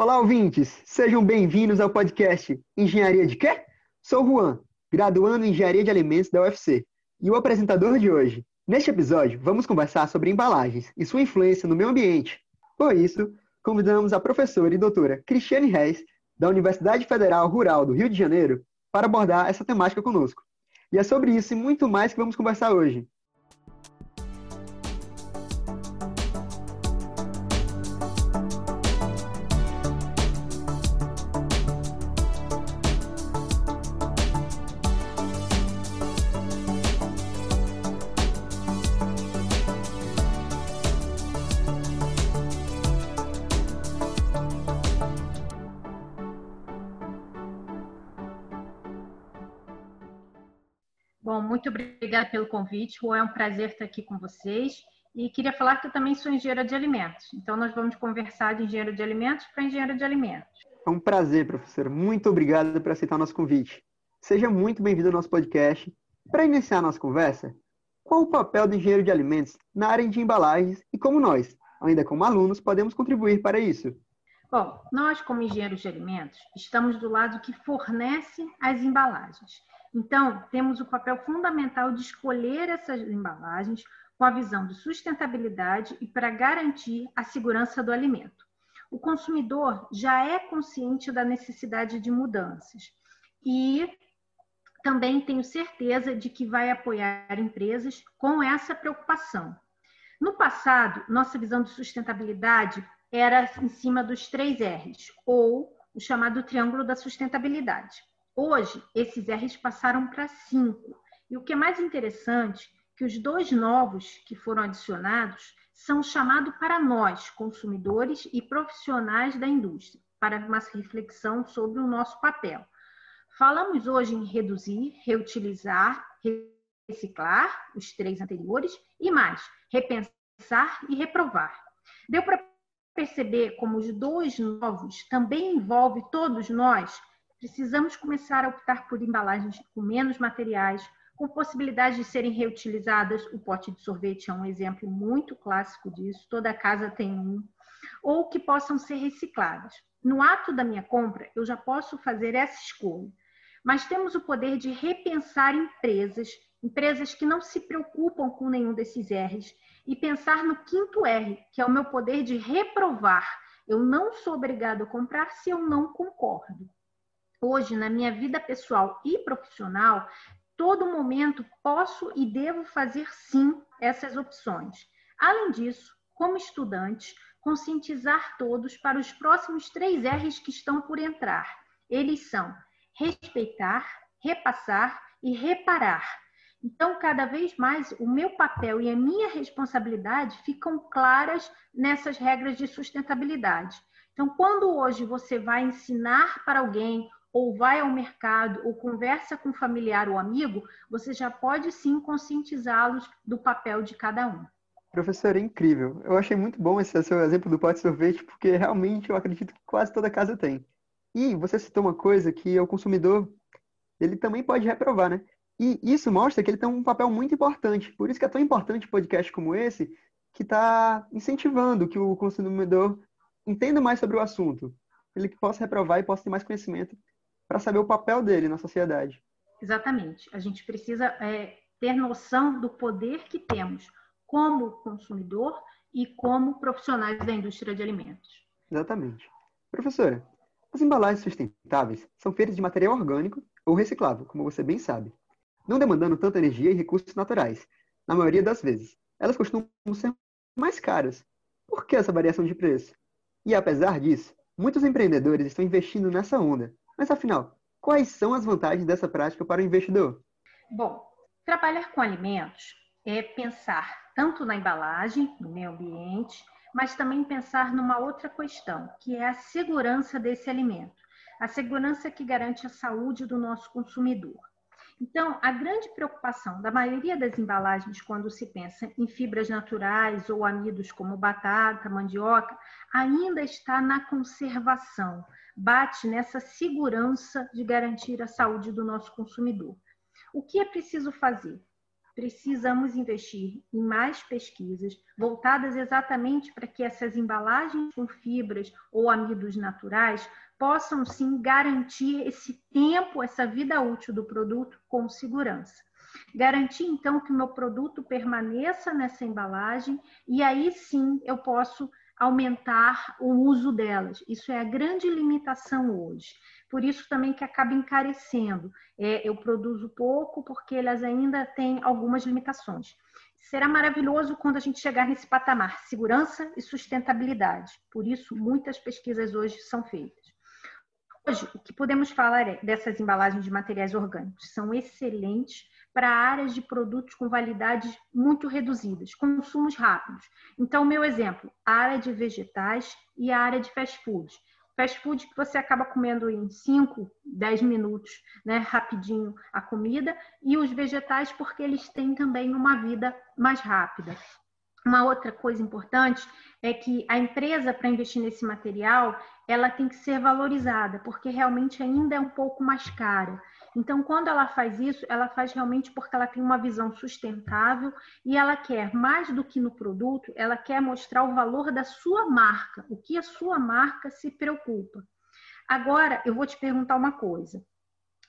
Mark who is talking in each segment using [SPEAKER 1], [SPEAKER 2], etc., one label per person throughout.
[SPEAKER 1] Olá, ouvintes! Sejam bem-vindos ao podcast Engenharia de quê? Sou o Juan, graduando em Engenharia de Alimentos da UFC, e o apresentador de hoje. Neste episódio, vamos conversar sobre embalagens e sua influência no meio ambiente. Por isso, convidamos a professora e doutora Cristiane Reis, da Universidade Federal Rural do Rio de Janeiro, para abordar essa temática conosco. E é sobre isso e muito mais que vamos conversar hoje.
[SPEAKER 2] Muito obrigada pelo convite. Rô, é um prazer estar aqui com vocês. E queria falar que eu também sou engenheira de alimentos. Então, nós vamos conversar de engenheiro de alimentos para engenheiro de alimentos.
[SPEAKER 1] É um prazer, professora. Muito obrigado por aceitar o nosso convite. Seja muito bem-vindo ao nosso podcast. Para iniciar a nossa conversa, qual o papel do engenheiro de alimentos na área de embalagens e como nós, ainda como alunos, podemos contribuir para isso?
[SPEAKER 2] Bom, nós, como engenheiros de alimentos, estamos do lado que fornece as embalagens. Então, temos o papel fundamental de escolher essas embalagens com a visão de sustentabilidade e para garantir a segurança do alimento. O consumidor já é consciente da necessidade de mudanças e também tenho certeza de que vai apoiar empresas com essa preocupação. No passado, nossa visão de sustentabilidade era em cima dos três R's, ou o chamado triângulo da sustentabilidade. Hoje, esses R's passaram para cinco. E o que é mais interessante, que os dois novos que foram adicionados são chamados para nós, consumidores e profissionais da indústria, para uma reflexão sobre o nosso papel. Falamos hoje em reduzir, reutilizar, reciclar, os três anteriores, e mais, repensar e reprovar. Deu para perceber como os dois novos também envolvem todos nós precisamos começar a optar por embalagens com menos materiais, com possibilidade de serem reutilizadas. O pote de sorvete é um exemplo muito clássico disso, toda casa tem um. Ou que possam ser recicladas. No ato da minha compra, eu já posso fazer essa escolha. Mas temos o poder de repensar empresas, empresas que não se preocupam com nenhum desses R's, e pensar no quinto R, que é o meu poder de reprovar. Eu não sou obrigado a comprar se eu não concordo hoje na minha vida pessoal e profissional, todo momento posso e devo fazer sim essas opções. Além disso, como estudante, conscientizar todos para os próximos três R's que estão por entrar. Eles são respeitar, repassar e reparar. Então, cada vez mais, o meu papel e a minha responsabilidade ficam claras nessas regras de sustentabilidade. Então, quando hoje você vai ensinar para alguém ou vai ao mercado, ou conversa com um familiar ou amigo, você já pode sim conscientizá-los do papel de cada um.
[SPEAKER 1] Professor, é incrível. Eu achei muito bom esse seu exemplo do pote de sorvete, porque realmente eu acredito que quase toda casa tem. E você citou uma coisa que o consumidor, ele também pode reprovar, né? E isso mostra que ele tem um papel muito importante. Por isso que é tão importante podcast como esse, que está incentivando que o consumidor entenda mais sobre o assunto. Ele possa reprovar e possa ter mais conhecimento para saber o papel dele na sociedade.
[SPEAKER 2] Exatamente. A gente precisa é, ter noção do poder que temos como consumidor e como profissionais da indústria de alimentos.
[SPEAKER 1] Exatamente. Professora, as embalagens sustentáveis são feitas de material orgânico ou reciclável, como você bem sabe, não demandando tanta energia e recursos naturais, na maioria das vezes. Elas costumam ser mais caras. Por que essa variação de preço? E apesar disso, muitos empreendedores estão investindo nessa onda, mas afinal, quais são as vantagens dessa prática para o investidor?
[SPEAKER 2] Bom, trabalhar com alimentos é pensar tanto na embalagem, no meio ambiente, mas também pensar numa outra questão, que é a segurança desse alimento. A segurança que garante a saúde do nosso consumidor. Então, a grande preocupação da maioria das embalagens quando se pensa em fibras naturais ou amidos como batata, mandioca, ainda está na conservação, bate nessa segurança de garantir a saúde do nosso consumidor. O que é preciso fazer? precisamos investir em mais pesquisas voltadas exatamente para que essas embalagens com fibras ou amidos naturais possam sim garantir esse tempo, essa vida útil do produto com segurança. Garantir então que o meu produto permaneça nessa embalagem e aí sim eu posso aumentar o uso delas. Isso é a grande limitação hoje. Por isso também que acaba encarecendo. É, eu produzo pouco porque elas ainda têm algumas limitações. Será maravilhoso quando a gente chegar nesse patamar, segurança e sustentabilidade. Por isso, muitas pesquisas hoje são feitas. Hoje, o que podemos falar é dessas embalagens de materiais orgânicos. São excelentes para áreas de produtos com validades muito reduzidas, consumos rápidos. Então, meu exemplo, a área de vegetais e a área de fast food. Fast food que você acaba comendo em 5, 10 minutos, né, rapidinho a comida, e os vegetais porque eles têm também uma vida mais rápida. Uma outra coisa importante é que a empresa, para investir nesse material, ela tem que ser valorizada, porque realmente ainda é um pouco mais cara. Então, quando ela faz isso, ela faz realmente porque ela tem uma visão sustentável e ela quer, mais do que no produto, ela quer mostrar o valor da sua marca, o que a sua marca se preocupa. Agora, eu vou te perguntar uma coisa.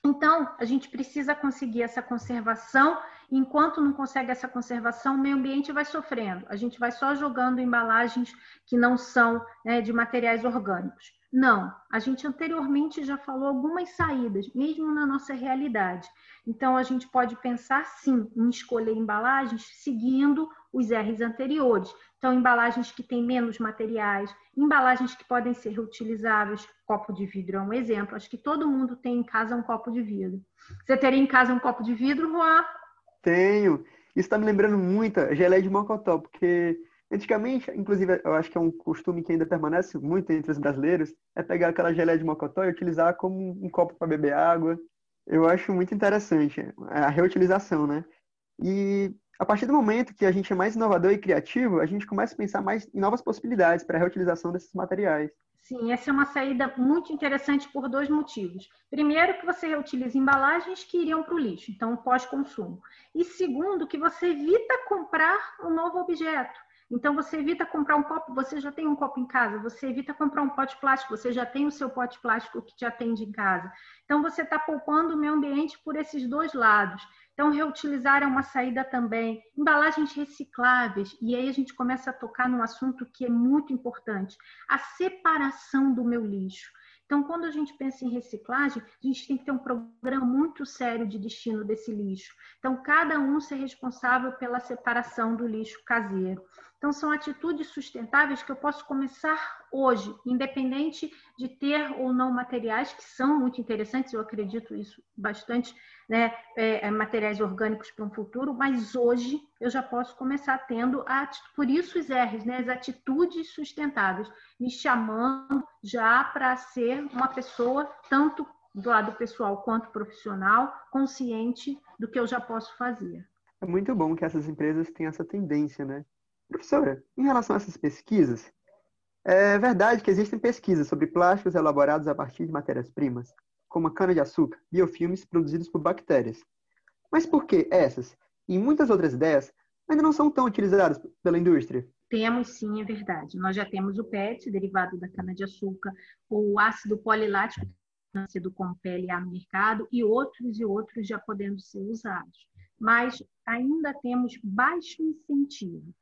[SPEAKER 2] Então, a gente precisa conseguir essa conservação. Enquanto não consegue essa conservação, o meio ambiente vai sofrendo. A gente vai só jogando embalagens que não são né, de materiais orgânicos. Não, a gente anteriormente já falou algumas saídas, mesmo na nossa realidade. Então, a gente pode pensar sim em escolher embalagens seguindo os R's anteriores. Então, embalagens que têm menos materiais, embalagens que podem ser reutilizáveis. Copo de vidro é um exemplo. Acho que todo mundo tem em casa um copo de vidro. Você teria em casa um copo de vidro, Juan?
[SPEAKER 1] Tenho. Isso está me lembrando muito a geleia de mocotó, porque Antigamente, inclusive, eu acho que é um costume que ainda permanece muito entre os brasileiros, é pegar aquela geleia de mocotó e utilizar como um copo para beber água. Eu acho muito interessante a reutilização, né? E a partir do momento que a gente é mais inovador e criativo, a gente começa a pensar mais em novas possibilidades para a reutilização desses materiais.
[SPEAKER 2] Sim, essa é uma saída muito interessante por dois motivos. Primeiro, que você reutiliza embalagens que iriam para o lixo, então pós-consumo. E segundo, que você evita comprar um novo objeto. Então, você evita comprar um copo, você já tem um copo em casa, você evita comprar um pote plástico, você já tem o seu pote plástico que te atende em casa. Então, você está poupando o meio ambiente por esses dois lados. Então, reutilizar é uma saída também. Embalagens recicláveis, e aí a gente começa a tocar num assunto que é muito importante: a separação do meu lixo. Então, quando a gente pensa em reciclagem, a gente tem que ter um programa muito sério de destino desse lixo. Então, cada um ser responsável pela separação do lixo caseiro. Então, são atitudes sustentáveis que eu posso começar hoje, independente de ter ou não materiais que são muito interessantes, eu acredito isso bastante, né, é, é materiais orgânicos para um futuro, mas hoje eu já posso começar tendo, a, por isso os R's, né, as atitudes sustentáveis, me chamando já para ser uma pessoa, tanto do lado pessoal quanto profissional, consciente do que eu já posso fazer.
[SPEAKER 1] É muito bom que essas empresas tenham essa tendência, né? Professora, em relação a essas pesquisas, é verdade que existem pesquisas sobre plásticos elaborados a partir de matérias-primas, como a cana-de-açúcar, biofilmes produzidos por bactérias. Mas por que essas e muitas outras ideias ainda não são tão utilizadas pela indústria?
[SPEAKER 2] Temos sim, é verdade. Nós já temos o PET, derivado da cana-de-açúcar, o ácido polilático, nascido como PLA no mercado, e outros e outros já podendo ser usados. Mas ainda temos baixo incentivo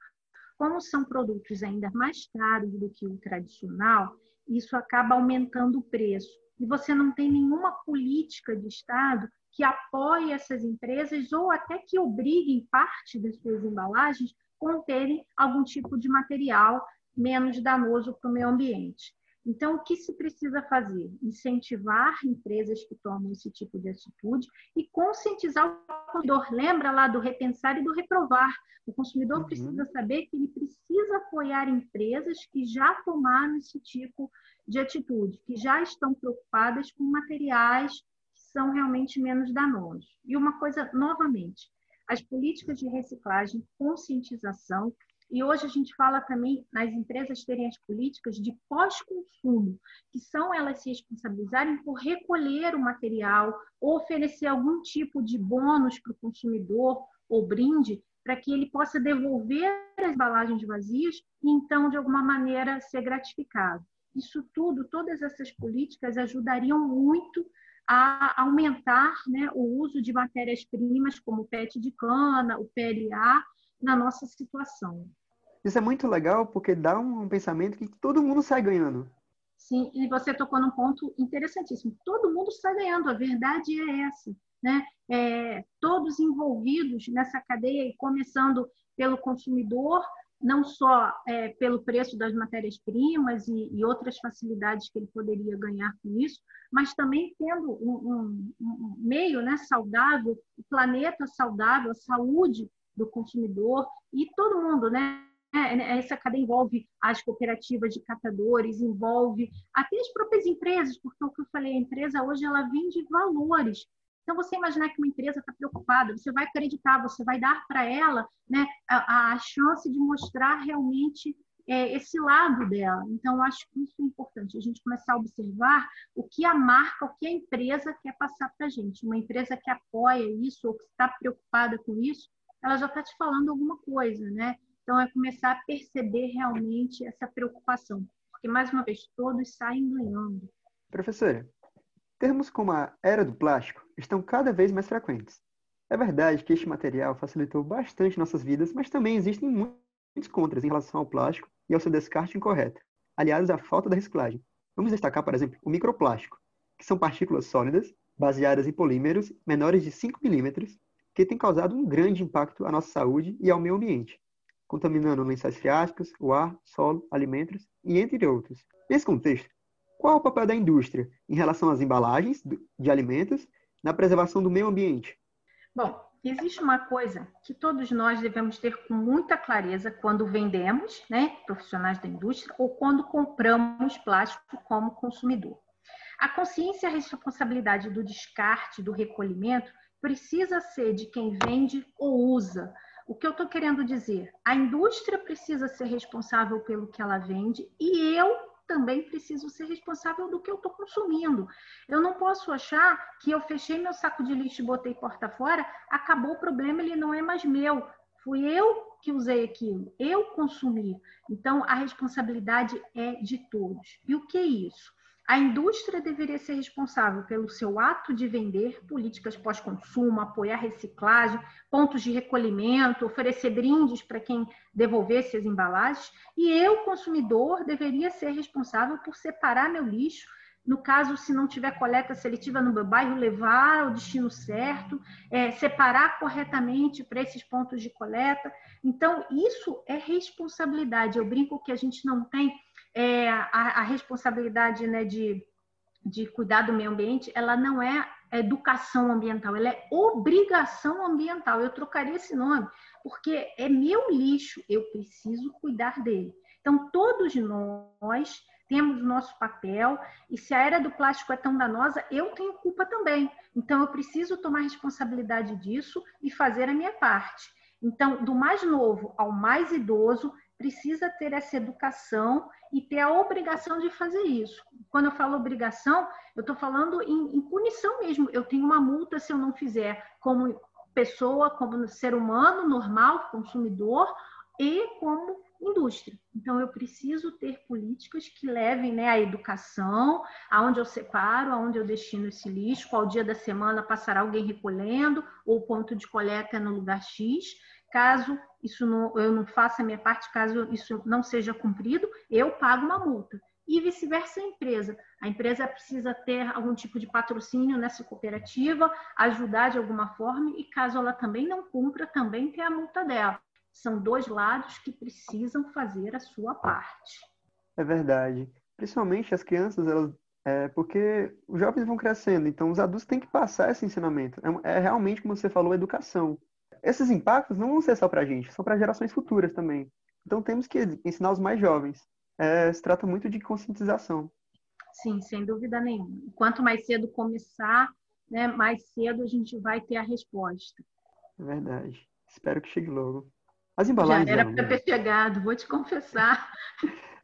[SPEAKER 2] como são produtos ainda mais caros do que o tradicional, isso acaba aumentando o preço. E você não tem nenhuma política de Estado que apoie essas empresas ou até que obriguem parte das suas embalagens conterem algum tipo de material menos danoso para o meio ambiente. Então, o que se precisa fazer? Incentivar empresas que tomam esse tipo de atitude e conscientizar o consumidor. Lembra lá do repensar e do reprovar. O consumidor uhum. precisa saber que ele precisa apoiar empresas que já tomaram esse tipo de atitude, que já estão preocupadas com materiais que são realmente menos danosos. E uma coisa, novamente, as políticas de reciclagem, conscientização e hoje a gente fala também nas empresas terem as políticas de pós-consumo, que são elas se responsabilizarem por recolher o material, ou oferecer algum tipo de bônus para o consumidor, ou brinde, para que ele possa devolver as embalagens vazias e então, de alguma maneira, ser gratificado. Isso tudo, todas essas políticas ajudariam muito a aumentar né, o uso de matérias-primas como o PET de cana, o PLA, na nossa situação.
[SPEAKER 1] Isso é muito legal porque dá um pensamento que todo mundo sai ganhando.
[SPEAKER 2] Sim, e você tocou num ponto interessantíssimo. Todo mundo está ganhando, a verdade é essa. Né? É, todos envolvidos nessa cadeia, começando pelo consumidor, não só é, pelo preço das matérias-primas e, e, outras facilidades que ele poderia ganhar com isso, mas também tendo um, um, um meio né, saudável, o planeta saudável, a saúde do consumidor e todo mundo, né? Essa cadeia envolve as cooperativas de catadores, envolve até as próprias empresas, porque o que eu falei, a empresa hoje ela vende valores. Então, você imaginar que uma empresa está preocupada, você vai acreditar, você vai dar para ela né, a, a, chance de mostrar realmente é, esse lado dela. Então, acho que isso é importante, a gente começar a observar o que a marca, o que a empresa quer passar para a gente. Uma empresa que apoia isso ou que está preocupada com isso, ela já está te falando alguma coisa, né? Então, é começar a perceber realmente essa preocupação. Porque, mais uma vez, todos saem ganhando.
[SPEAKER 1] Professora, Termos como a era do plástico estão cada vez mais frequentes. É verdade que este material facilitou bastante nossas vidas, mas também existem muitos contras em relação ao plástico e ao seu descarte incorreto, aliados à falta da reciclagem. Vamos destacar, por exemplo, o microplástico, que são partículas sólidas, baseadas em polímeros menores de 5 milímetros, que têm causado um grande impacto à nossa saúde e ao meio ambiente, contaminando lençóis freáticos, o ar, solo, alimentos e entre outros. Nesse contexto, qual é o papel da indústria em relação às embalagens de alimentos na preservação do meio ambiente?
[SPEAKER 2] Bom, existe uma coisa que todos nós devemos ter com muita clareza quando vendemos, né, profissionais da indústria, ou quando compramos plástico como consumidor. A consciência e a responsabilidade do descarte, do recolhimento, precisa ser de quem vende ou usa. O que eu estou querendo dizer? A indústria precisa ser responsável pelo que ela vende e eu também preciso ser responsável do que eu estou consumindo. Eu não posso achar que eu fechei meu saco de lixo e botei porta fora, acabou o problema, ele não é mais meu. Fui eu que usei aquilo, eu consumi. Então, a responsabilidade é de todos. E o que é isso? A indústria deveria ser responsável pelo seu ato de vender, políticas pós-consumo, apoiar reciclagem, pontos de recolhimento, oferecer brindes para quem devolvesse as embalagens, e eu, consumidor, deveria ser responsável por separar meu lixo. No caso, se não tiver coleta seletiva no meu bairro, levar ao destino certo, é, separar corretamente para esses pontos de coleta. Então, isso é responsabilidade. Eu brinco que a gente não tem é, a, a, responsabilidade né, de, de cuidar do meio ambiente, ela não é educação ambiental, ela é obrigação ambiental. Eu trocaria esse nome, porque é meu lixo, eu preciso cuidar dele. Então, todos nós temos nosso papel, e se a era do plástico é tão danosa, eu tenho culpa também. Então, eu preciso tomar responsabilidade disso e fazer a minha parte. Então, do mais novo ao mais idoso, precisa ter essa educação e ter a obrigação de fazer isso. Quando eu falo obrigação, eu estou falando em, em, punição mesmo. Eu tenho uma multa se eu não fizer como pessoa, como ser humano normal, consumidor e como indústria. Então, eu preciso ter políticas que levem né, a educação, aonde eu separo, aonde eu destino esse lixo, qual dia da semana passará alguém recolhendo, ou ponto de coleta é no lugar X. Caso isso não, eu não faça a minha parte, caso isso não seja cumprido, eu pago uma multa. E vice-versa a empresa. A empresa precisa ter algum tipo de patrocínio nessa cooperativa, ajudar de alguma forma, e caso ela também não cumpra, também tem a multa dela. São dois lados que precisam fazer a sua parte.
[SPEAKER 1] É verdade. Principalmente as crianças, elas, é, porque os jovens vão crescendo, então os adultos têm que passar esse ensinamento. É, é realmente, como você falou, educação esses impactos não vão ser só para a gente, são para gerações futuras também. Então temos que ensinar os mais jovens. É, se trata muito de conscientização.
[SPEAKER 2] Sim, sem dúvida nenhuma. Quanto mais cedo começar, né, mais cedo a gente vai ter a resposta.
[SPEAKER 1] É verdade. Espero que chegue logo. As embalagens.
[SPEAKER 2] Já era para ter chegado, vou te confessar.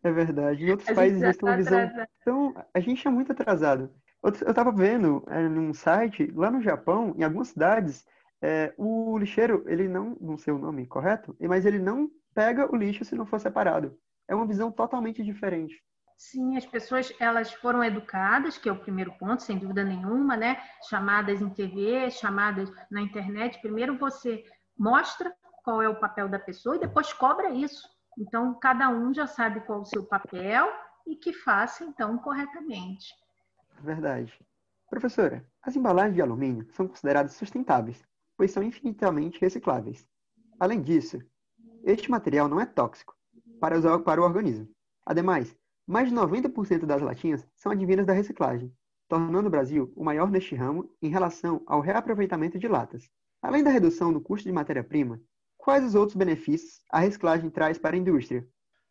[SPEAKER 1] É verdade. Em outros a países eles têm uma tá visão. Atrasado. Então, a gente é muito atrasado. Eu estava vendo é, num site, lá no Japão, em algumas cidades, é, o lixeiro, ele não, não sei o nome correto, mas ele não pega o lixo se não for separado. É uma visão totalmente diferente.
[SPEAKER 2] Sim, as pessoas elas foram educadas, que é o primeiro ponto, sem dúvida nenhuma, né? Chamadas em TV, chamadas na internet. Primeiro você mostra qual é o papel da pessoa e depois cobra isso. Então cada um já sabe qual é o seu papel e que faça então corretamente.
[SPEAKER 1] Verdade. Professora, as embalagens de alumínio são consideradas sustentáveis, pois são infinitamente recicláveis. Além disso, este material não é tóxico para, para o organismo. Ademais, mais de 90% das latinhas são advindas da reciclagem, tornando o Brasil o maior neste ramo em relação ao reaproveitamento de latas. Além da redução do custo de matéria-prima, quais os outros benefícios a reciclagem traz para a indústria?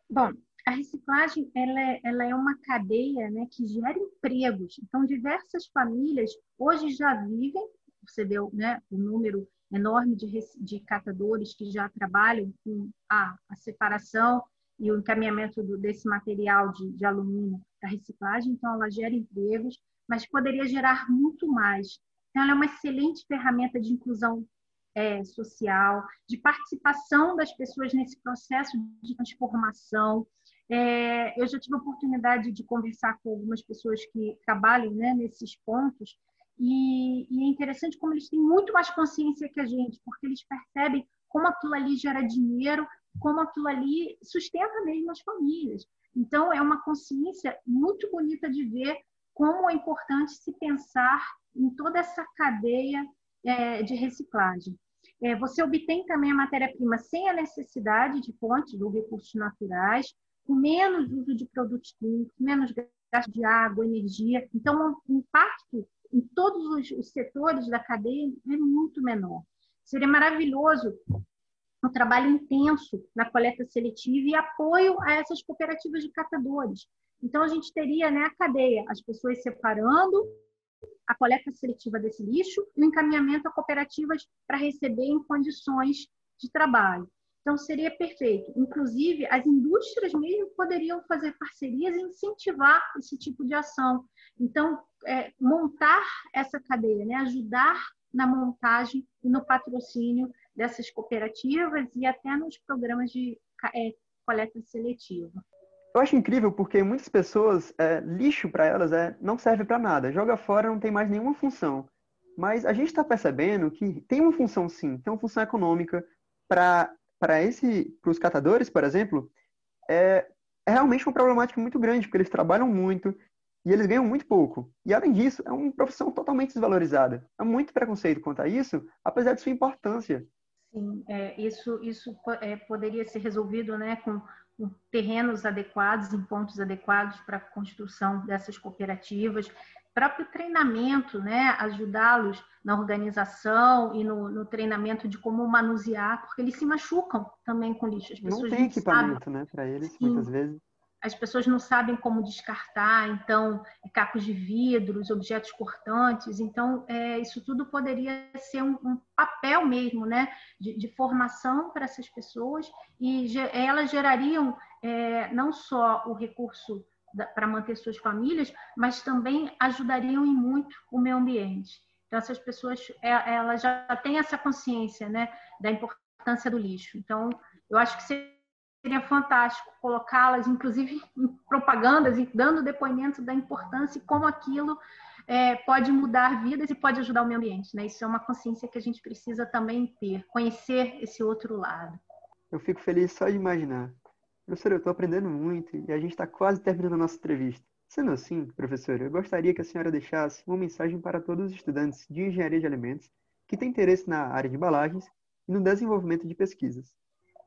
[SPEAKER 2] Bom, a reciclagem ela é, ela é uma cadeia né, que gera empregos. Então, diversas famílias hoje já vivem, você deu né, o número enorme de, de catadores que já trabalham com a, a separação e o encaminhamento do, desse material de, de alumínio para reciclagem, então ela gera empregos, mas poderia gerar muito mais. Então, ela é uma excelente ferramenta de inclusão é, social, de participação das pessoas nesse processo de transformação. É, eu já tive a oportunidade de conversar com algumas pessoas que trabalham né, nesses pontos, e, e, é interessante como eles têm muito mais consciência que a gente, porque eles percebem como aquilo ali gera dinheiro como aquilo ali sustenta mesmo as famílias. Então, é uma consciência muito bonita de ver como é importante se pensar em toda essa cadeia é, de reciclagem. É, você obtém também a matéria-prima sem a necessidade de fontes ou recursos naturais, com menos uso de produtos químicos, menos gasto de água, energia. Então, o impacto em todos os setores da cadeia é muito menor. Seria maravilhoso um trabalho intenso na coleta seletiva e apoio a essas cooperativas de catadores. Então, a gente teria né, a cadeia, as pessoas separando a coleta seletiva desse lixo e o encaminhamento a cooperativas para receber em condições de trabalho. Então, seria perfeito. Inclusive, as indústrias mesmo poderiam fazer parcerias e incentivar esse tipo de ação. Então, é, montar essa cadeia, né? ajudar na montagem e no patrocínio dessas cooperativas e até nos programas de é, coleta seletiva.
[SPEAKER 1] Eu acho incrível porque muitas pessoas, é, lixo para elas é, não serve para nada, joga fora, não tem mais nenhuma função. Mas a gente está percebendo que tem uma função sim, tem uma função econômica para esse, para os catadores, por exemplo, é, é realmente uma problemática muito grande porque eles trabalham muito e eles ganham muito pouco. E além disso, é uma profissão totalmente desvalorizada. Há muito preconceito quanto a isso, apesar de sua importância.
[SPEAKER 2] Sim, é, isso, isso é, poderia ser resolvido né, com, com, terrenos adequados, em pontos adequados para a construção dessas cooperativas, próprio treinamento, né, ajudá-los na organização e no, no, treinamento de como manusear, porque eles se machucam também com lixo.
[SPEAKER 1] As pessoas não tem equipamento, sabem. né, para eles, Sim. muitas vezes
[SPEAKER 2] as pessoas não sabem como descartar, então, cacos de vidros, objetos cortantes. Então, é, isso tudo poderia ser um, um papel mesmo, né, de, de formação para essas pessoas e ge elas gerariam é, não só o recurso para manter suas famílias, mas também ajudariam em muito o meio ambiente. Então, essas pessoas, é, elas já têm essa consciência, né, da importância do lixo. Então, eu acho que seria fantástico colocá-las, inclusive em propagandas e dando depoimento da importância e como aquilo é, pode mudar vidas e pode ajudar o meio ambiente. Né? Isso é uma consciência que a gente precisa também ter, conhecer esse outro lado.
[SPEAKER 1] Eu fico feliz só de imaginar. Professora, eu estou aprendendo muito e a gente está quase terminando a nossa entrevista. Sendo assim, professora, eu gostaria que a senhora deixasse uma mensagem para todos os estudantes de engenharia de alimentos que têm interesse na área de embalagens e no desenvolvimento de pesquisas.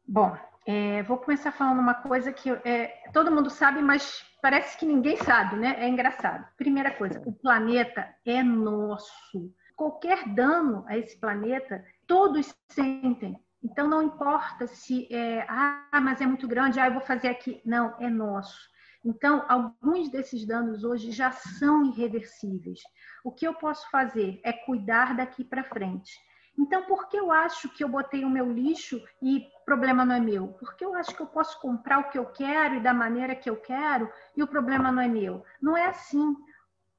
[SPEAKER 2] Bom, é, vou começar falando uma coisa que é, todo mundo sabe, mas parece que ninguém sabe, né? É engraçado. Primeira coisa, o planeta é nosso. Qualquer dano a esse planeta, todos sentem. Então, não importa se é, ah, mas é muito grande, ah, eu vou fazer aqui. Não, é nosso. Então, alguns desses danos hoje já são irreversíveis. O que eu posso fazer é cuidar daqui para frente. Então, por que eu acho que eu botei o meu lixo e o problema não é meu? Porque eu acho que eu posso comprar o que eu quero e da maneira que eu quero e o problema não é meu. Não é assim.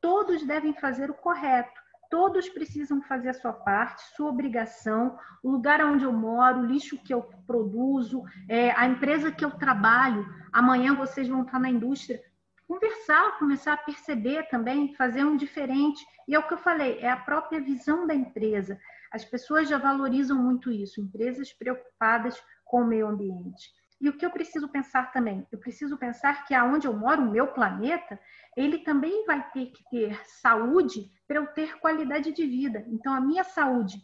[SPEAKER 2] Todos devem fazer o correto. Todos precisam fazer a sua parte, sua obrigação, o lugar onde eu moro, o lixo que eu produzo, é, a empresa que eu trabalho. Amanhã vocês vão estar na indústria. Conversar, começar a perceber também, fazer um diferente. E é o que eu falei, é a própria visão da empresa. As pessoas já valorizam muito isso, empresas preocupadas com o meio ambiente. E o que eu preciso pensar também? Eu preciso pensar que aonde eu moro, o meu planeta, ele também vai ter que ter saúde para eu ter qualidade de vida. Então, a minha saúde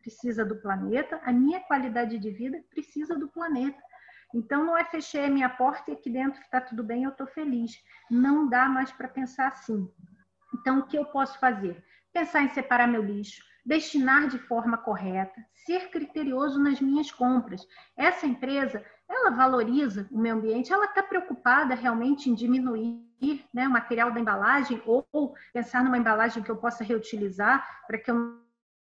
[SPEAKER 2] precisa do planeta, a minha qualidade de vida precisa do planeta. Então, não é fechar a minha porta e aqui dentro está tudo bem, eu estou feliz. Não dá mais para pensar assim. Então, o que eu posso fazer? Pensar em separar meu lixo, destinar de forma correta, ser criterioso nas minhas compras. Essa empresa, ela valoriza o meio ambiente, ela está preocupada realmente em diminuir né, o material da embalagem ou, ou pensar numa embalagem que eu possa reutilizar para que eu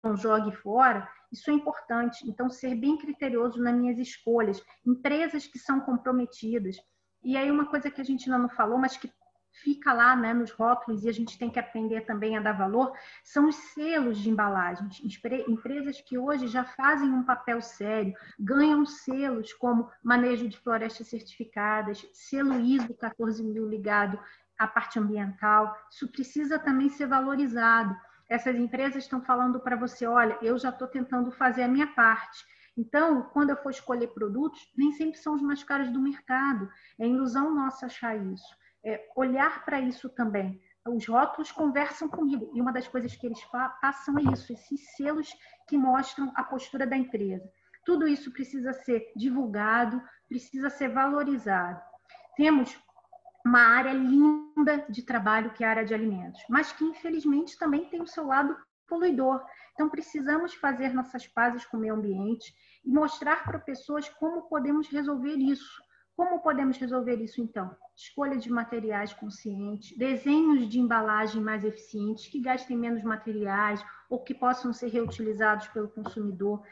[SPEAKER 2] não jogue fora. Isso é importante. Então, ser bem criterioso nas minhas escolhas. Empresas que são comprometidas. E aí, uma coisa que a gente ainda não falou, mas que fica lá né, nos rótulos e a gente tem que aprender também a dar valor, são os selos de embalagens. Empresas que hoje já fazem um papel sério, ganham selos como manejo de florestas certificadas, selo ISO 14000 ligado à parte ambiental. Isso precisa também ser valorizado. Essas empresas estão falando para você, olha, eu já estou tentando fazer a minha parte. Então, quando eu for escolher produtos, nem sempre são os mais caros do mercado. É ilusão nossa achar isso é, olhar para isso também. Os rótulos conversam comigo. E uma das coisas que eles passam é isso, esses selos que mostram a postura da empresa. Tudo isso precisa ser divulgado, precisa ser valorizado. Temos uma área linda de trabalho que é a área de alimentos, mas que infelizmente também tem o seu lado poluidor. Então precisamos fazer nossas pazes com o meio ambiente e mostrar para pessoas como podemos resolver isso. Como podemos resolver isso então? Escolha de materiais conscientes, desenhos de embalagem mais eficientes, que gastem menos materiais ou que possam ser reutilizados pelo consumidor.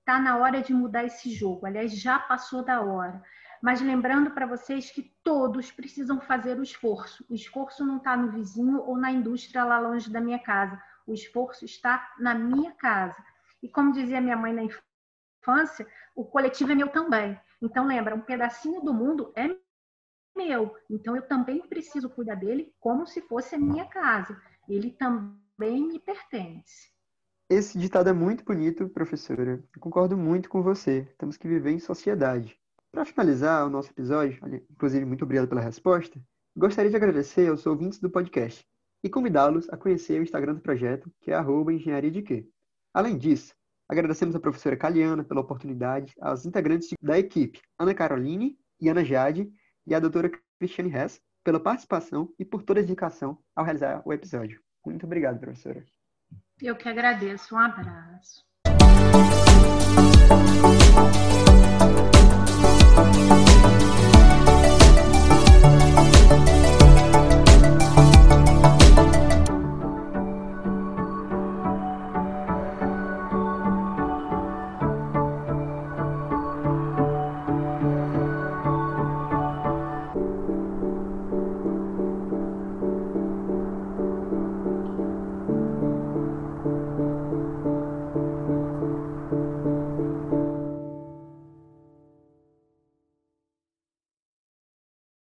[SPEAKER 2] Está na hora de mudar esse jogo. Aliás, já passou da hora. Mas lembrando para vocês que todos precisam fazer o esforço. O esforço não está no vizinho ou na indústria lá longe da minha casa. O esforço está na minha casa. E como dizia minha mãe na infância, o coletivo é meu também. Então, lembra, um pedacinho do mundo é meu. Então, eu também preciso cuidar dele como se fosse a minha casa. Ele também me pertence.
[SPEAKER 1] Esse ditado é muito bonito, professora. Eu concordo muito com você. Temos que viver em sociedade. Para finalizar o nosso episódio, inclusive muito obrigado pela resposta, gostaria de agradecer aos ouvintes do podcast e convidá-los a conhecer o Instagram do projeto, que é engenharia de quê. Além disso, Agradecemos a professora Caliana pela oportunidade, aos integrantes da equipe, Ana Caroline e Ana Jade, e a doutora Cristiane Hess, pela participação e por toda a dedicação ao realizar o episódio. Muito obrigado, professora.
[SPEAKER 2] Eu que agradeço. Um abraço.